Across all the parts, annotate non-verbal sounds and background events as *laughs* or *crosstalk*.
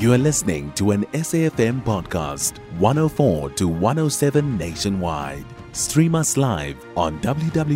You are listening to an SAFM podcast, 104 to 107 nationwide. Stream us live on www.safm.co.za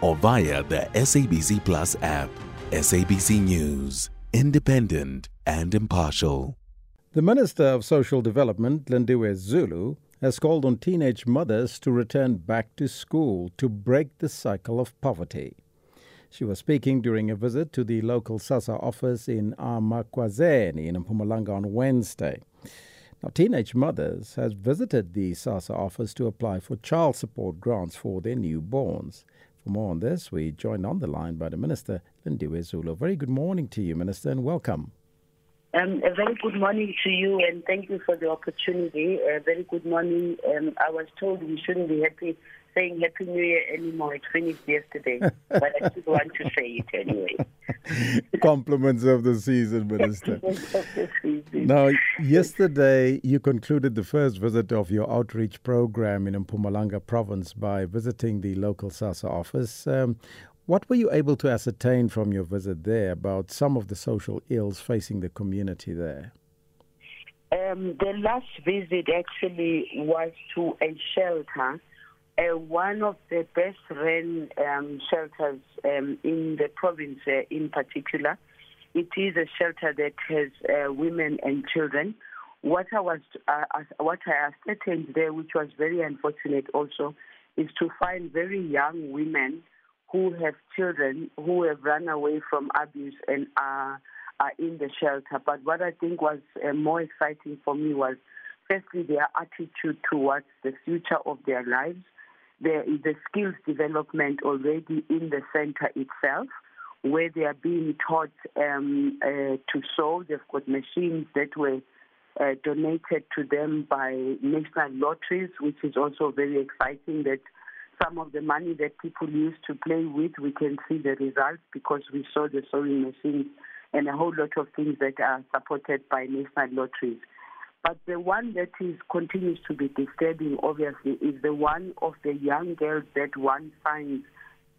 or via the SABC Plus app. SABC News, independent and impartial. The Minister of Social Development, Lindiwe Zulu, has called on teenage mothers to return back to school to break the cycle of poverty. She was speaking during a visit to the local SASSA office in Emakhazeni in Mpumalanga on Wednesday. Now, Teenage Mothers has visited the SASSA office to apply for child support grants for their newborns. For more on this, we joined on the line by the Minister, Lindiwe Zulu. Very good morning to you, Minister, and welcome. Um, a very good morning to you, and thank you for the opportunity. A very good morning. Um, I was told we shouldn't be happy saying Happy New Year anymore. It finished yesterday, but I still want to say it anyway. *laughs* Compliments of the season, *laughs* Minister. Now, yesterday you concluded the first visit of your outreach program in Mpumalanga province by visiting the local SASSA office. Um, what were you able to ascertain from your visit there about some of the social ills facing the community there? Um, the last visit actually was to a shelter uh, one of the best run um, shelters um, in the province uh, in particular. It is a shelter that has uh, women and children. What I was, uh, what I ascertained there, which was very unfortunate also, is to find very young women who have children who have run away from abuse and are, are in the shelter. But what I think was uh, more exciting for me was firstly their attitude towards the future of their lives there is a skills development already in the center itself where they are being taught um, uh, to sew. They've got machines that were uh, donated to them by national lotteries, which is also very exciting that some of the money that people used to play with, we can see the results because we saw the sewing machines and a whole lot of things that are supported by national lotteries. But the one that is continues to be disturbing, obviously, is the one of the young girls that one finds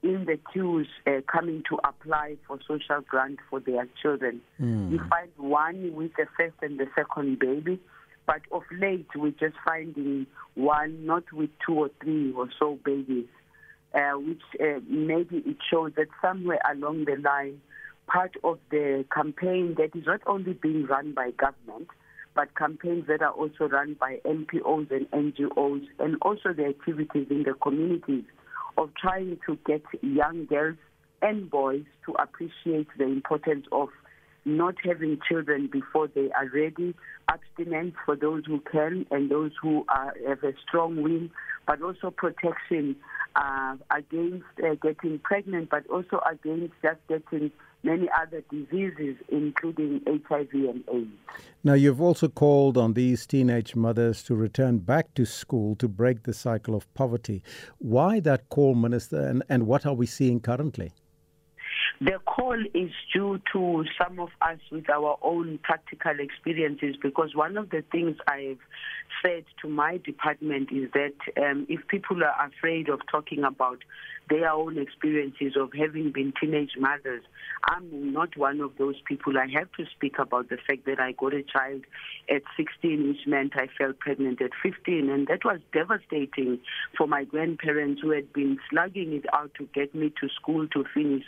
in the queues uh, coming to apply for social grant for their children. Mm. You find one with the first and the second baby, but of late we're just finding one not with two or three or so babies, uh, which uh, maybe it shows that somewhere along the line, part of the campaign that is not only being run by government, but campaigns that are also run by NPOs and NGOs, and also the activities in the communities of trying to get young girls and boys to appreciate the importance of not having children before they are ready, abstinence for those who can and those who are, have a strong will, but also protection uh, against uh, getting pregnant, but also against just getting many other diseases, including HIV and AIDS. Now, you've also called on these teenage mothers to return back to school to break the cycle of poverty. Why that call, Minister, and, and what are we seeing currently? The call is due to some of us with our own practical experiences because one of the things I've said to my department is that um, if people are afraid of talking about their own experiences of having been teenage mothers, I'm not one of those people. I have to speak about the fact that I got a child at 16, which meant I fell pregnant at 15, and that was devastating for my grandparents who had been slugging it out to get me to school to finish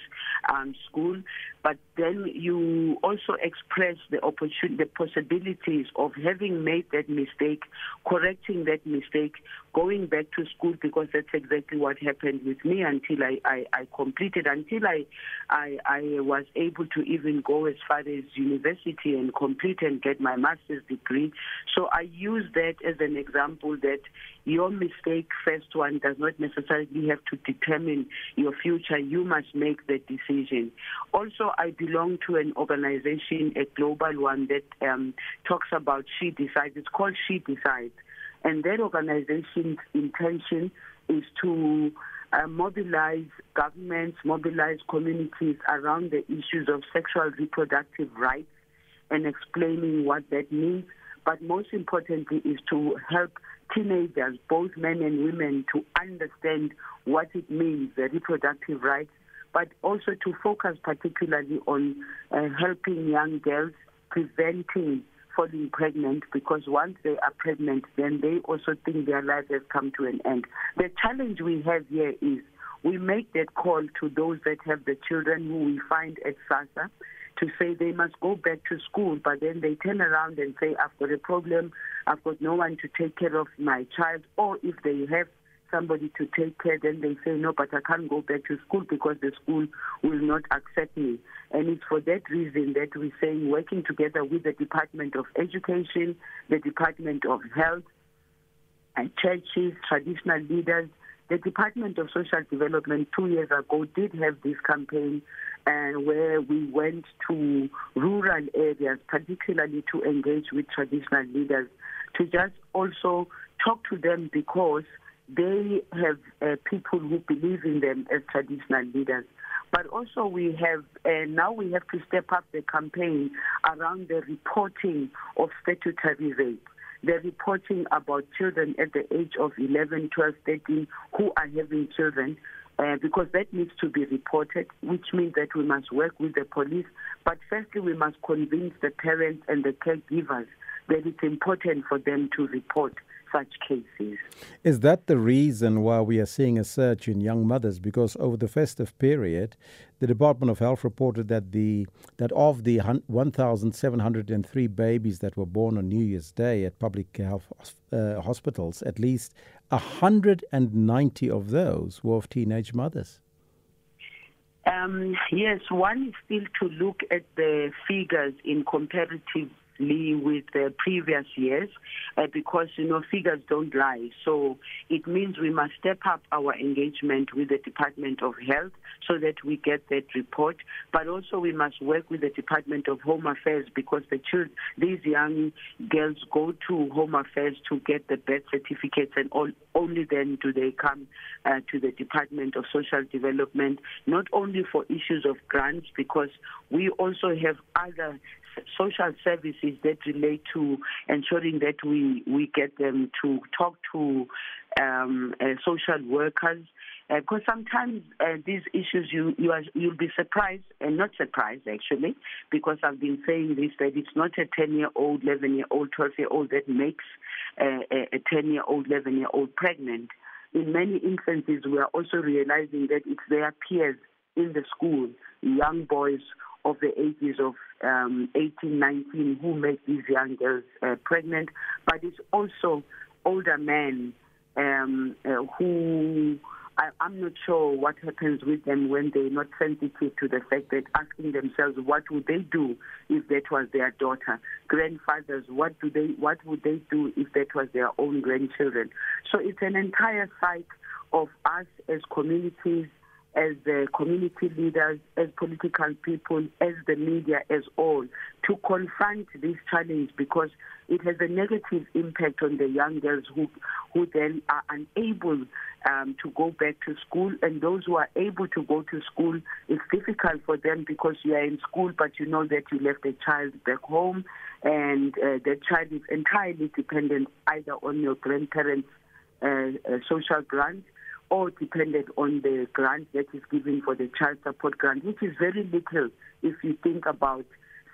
um, school. But then you also express the opportunity, the possibilities of having made that mistake, correcting that mistake, going back to school because that's exactly what happened with me until I, I, I completed, until I, I, I was able to even go as far as university and complete and get my master's degree. So I use that as an example that your mistake, first one, does not necessarily have to determine your future. You must make the decision. Also, I belong to an organization, a global one that um, talks about She Decides. It's called She Decides. And that organization's intention is to uh, mobilize governments, mobilize communities around the issues of sexual reproductive rights and explaining what that means. But most importantly, is to help teenagers, both men and women, to understand what it means, the reproductive rights, but also to focus particularly on uh, helping young girls preventing falling pregnant because once they are pregnant, then they also think their life has come to an end. The challenge we have here is we make that call to those that have the children who we find at SASSA to say they must go back to school, but then they turn around and say, I've got a problem, I've got no one to take care of my child, or if they have somebody to take care, then they say, no, but I can't go back to school because the school will not accept me. And it's for that reason that we're saying working together with the Department of Education, the Department of Health, and churches, traditional leaders, the Department of Social Development two years ago did have this campaign and where we went to rural areas, particularly to engage with traditional leaders, to just also talk to them because they have uh, people who believe in them as traditional leaders. But also we have, uh, now we have to step up the campaign around the reporting of statutory rape. The reporting about children at the age of 11, 12, 13 who are having children uh, because that needs to be reported, which means that we must work with the police. But firstly, we must convince the parents and the caregivers that it's important for them to report such cases. Is that the reason why we are seeing a surge in young mothers? Because over the festive period, the Department of Health reported that the that of the 1,703 babies that were born on New Year's Day at public health uh, hospitals, at least 190 of those were of teenage mothers. Um, yes, one is still to look at the figures in comparative with the previous years uh, because you know figures don't lie. So it means we must step up our engagement with the department of health so that we get that report. But also we must work with the department of home affairs because the children these young girls go to home affairs to get the birth certificates and all only then do they come uh, to the Department of Social Development, not only for issues of grants, because we also have other social services that relate to ensuring that we, we get them to talk to um, uh, social workers. Because uh, sometimes uh, these issues you you are you'll be surprised and not surprised actually because I've been saying this that it's not a ten year old, eleven year old, twelve year old that makes uh, a ten year old, eleven year old pregnant. In many instances, we are also realizing that it's their peers in the school, young boys of the ages of um, 18, 19 who make these young girls uh, pregnant, but it's also older men um, uh, who I, I'm not sure what happens with them when they're not sensitive to the fact that asking themselves what would they do if that was their daughter. Grandfathers, what do they what would they do if that was their own grandchildren? So it's an entire cycle of us as communities as the community leaders, as political people, as the media as all, to confront this challenge because it has a negative impact on the young girls who, who then are unable um, to go back to school. And those who are able to go to school, it's difficult for them because you are in school, but you know that you left a child back home, and uh, the child is entirely dependent either on your grandparents' uh, uh, social grants or dependent on the grant that is given for the child support grant, which is very little if you think about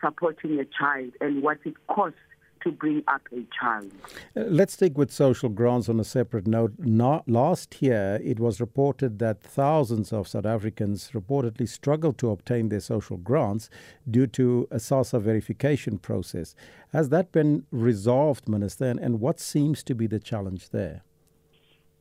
supporting a child and what it costs to bring up a child. Uh, let's stick with social grants on a separate note. Not, last year, it was reported that thousands of South Africans reportedly struggled to obtain their social grants due to a SASSA verification process. Has that been resolved, Minister, and what seems to be the challenge there?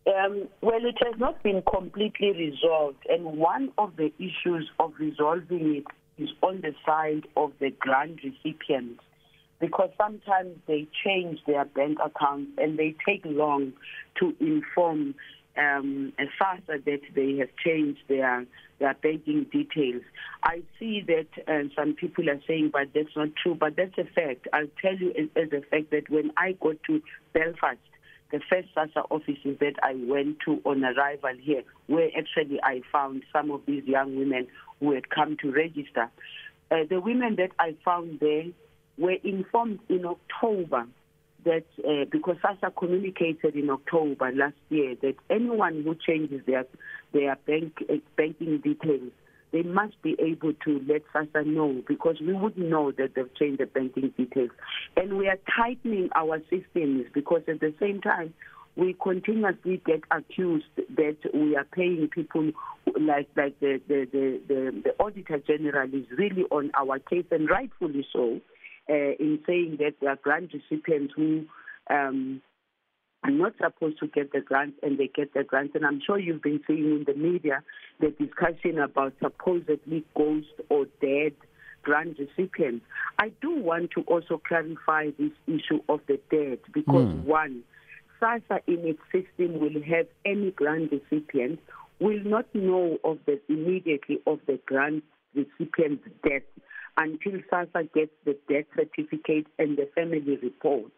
Um, well, it has not been completely resolved, and one of the issues of resolving it is on the side of the grant recipients, because sometimes they change their bank accounts and they take long to inform um, a SASSA that they have changed their their banking details. I see that uh, some people are saying, but that's not true. But that's a fact. I'll tell you as, as a fact that when I go to Belfast the first SASSA offices that I went to on arrival here, where actually I found some of these young women who had come to register. Uh, the women that I found there were informed in October that uh, because SASSA communicated in October last year that anyone who changes their their bank uh, banking details they must be able to let SASSA know because we would know that they've changed the banking details. And we are tightening our systems because at the same time, we continuously get accused that we are paying people like like the the the, the, the auditor general is really on our case and rightfully so uh, in saying that there are grant recipients who um, are not supposed to get the grant and they get the grant. And I'm sure you've been seeing in the media the discussion about supposedly ghost or dead grant recipients. I do want to also clarify this issue of the dead because mm. one, SASSA in its system will have any grant recipient will not know of the immediately of the grant recipient's death until SASSA gets the death certificate and the family reports.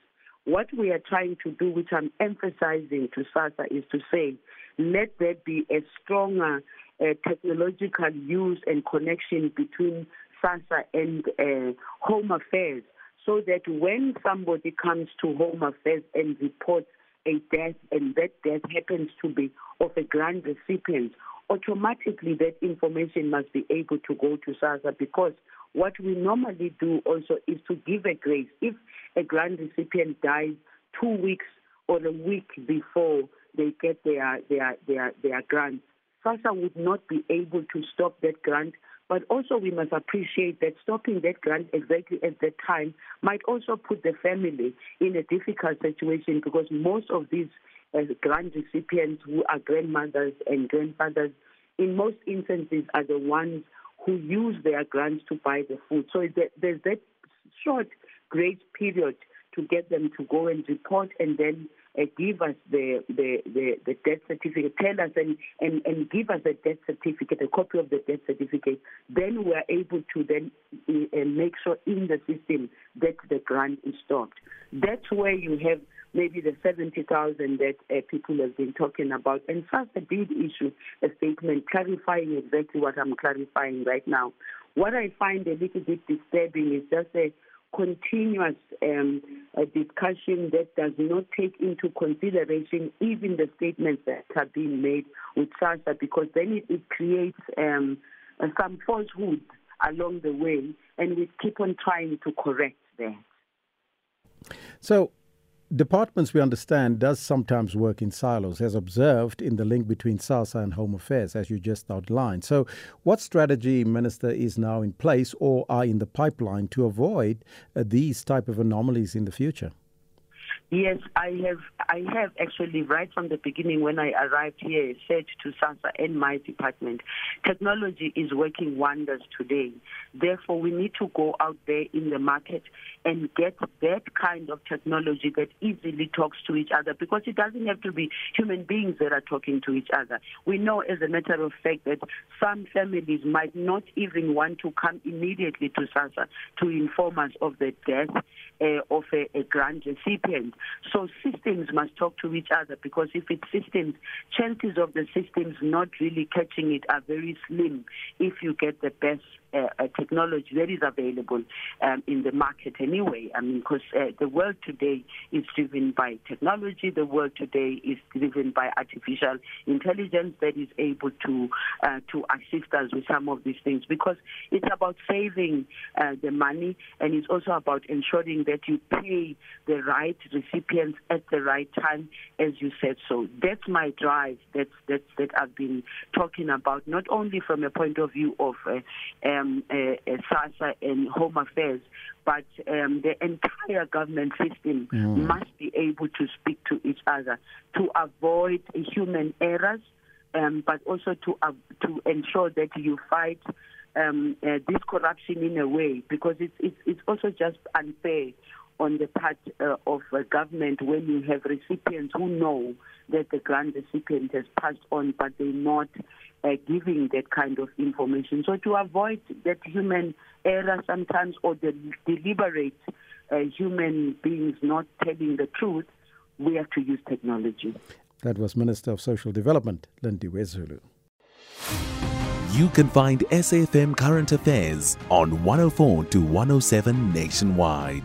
What we are trying to do, which I'm emphasizing to SASSA, is to say, let there be a stronger uh, technological use and connection between SASSA and uh, Home Affairs so that when somebody comes to Home Affairs and reports a death and that death happens to be of a grant recipient, automatically that information must be able to go to SASSA because what we normally do also is to give a grace. If a grant recipient dies two weeks or a week before they get their their their, their grant, SASSA would not be able to stop that grant. But also, we must appreciate that stopping that grant exactly at that time might also put the family in a difficult situation because most of these uh, grant recipients who are grandmothers and grandfathers, in most instances, are the ones who use their grants to buy the food. So there's that short grace period to get them to go and report and then uh, give us the, the, the, the, death certificate, tell us and, and, and give us a death certificate, a copy of the death certificate, then we are able to then uh, make sure in the system that the grant is stopped. That's where you have maybe the 70,000 that uh, people have been talking about. And SASSA did issue a statement clarifying exactly what I'm clarifying right now. What I find a little bit disturbing is just a continuous um, discussion that does not take into consideration even the statements that are being made with SASSA because then it, it creates um, some falsehood along the way and we keep on trying to correct that. So, departments, we understand, does sometimes work in silos, as observed in the link between SASSA and Home Affairs, as you just outlined. So, what strategy, Minister, is now in place or are in the pipeline to avoid uh, these type of anomalies in the future? Yes, I have. I have actually right from the beginning when I arrived here said to SASSA and my department, technology is working wonders today. Therefore, we need to go out there in the market and get that kind of technology that easily talks to each other because it doesn't have to be human beings that are talking to each other. We know, as a matter of fact, that some families might not even want to come immediately to SASSA to inform us of the death uh, of a, a recipient. So systems must talk to each other because if it's systems, chances of the systems not really catching it are very slim if you get the best uh, technology that is available um, in the market anyway. I mean, because uh, the world today is driven by technology. The world today is driven by artificial intelligence that is able to uh, to assist us with some of these things. Because it's about saving uh, the money, and it's also about ensuring that you pay the right recipients at the right time, as you said. So that's my drive. That's that's that I've been talking about, not only from a point of view of uh, um, um, uh, uh, SASSA and Home Affairs, but um, the entire government system mm. must be able to speak to each other to avoid human errors, um, but also to uh, to ensure that you fight um, uh, this corruption in a way, because it's it's, it's also just unfair on the part uh, of government when you have recipients who know that the grant recipient has passed on, but they're not uh, giving that kind of information. So to avoid that human error sometimes or the deliberate uh, human beings not telling the truth, we have to use technology. That was Minister of Social Development, Lindiwe Zulu. You can find SAFM Current Affairs on 104 to 107 nationwide.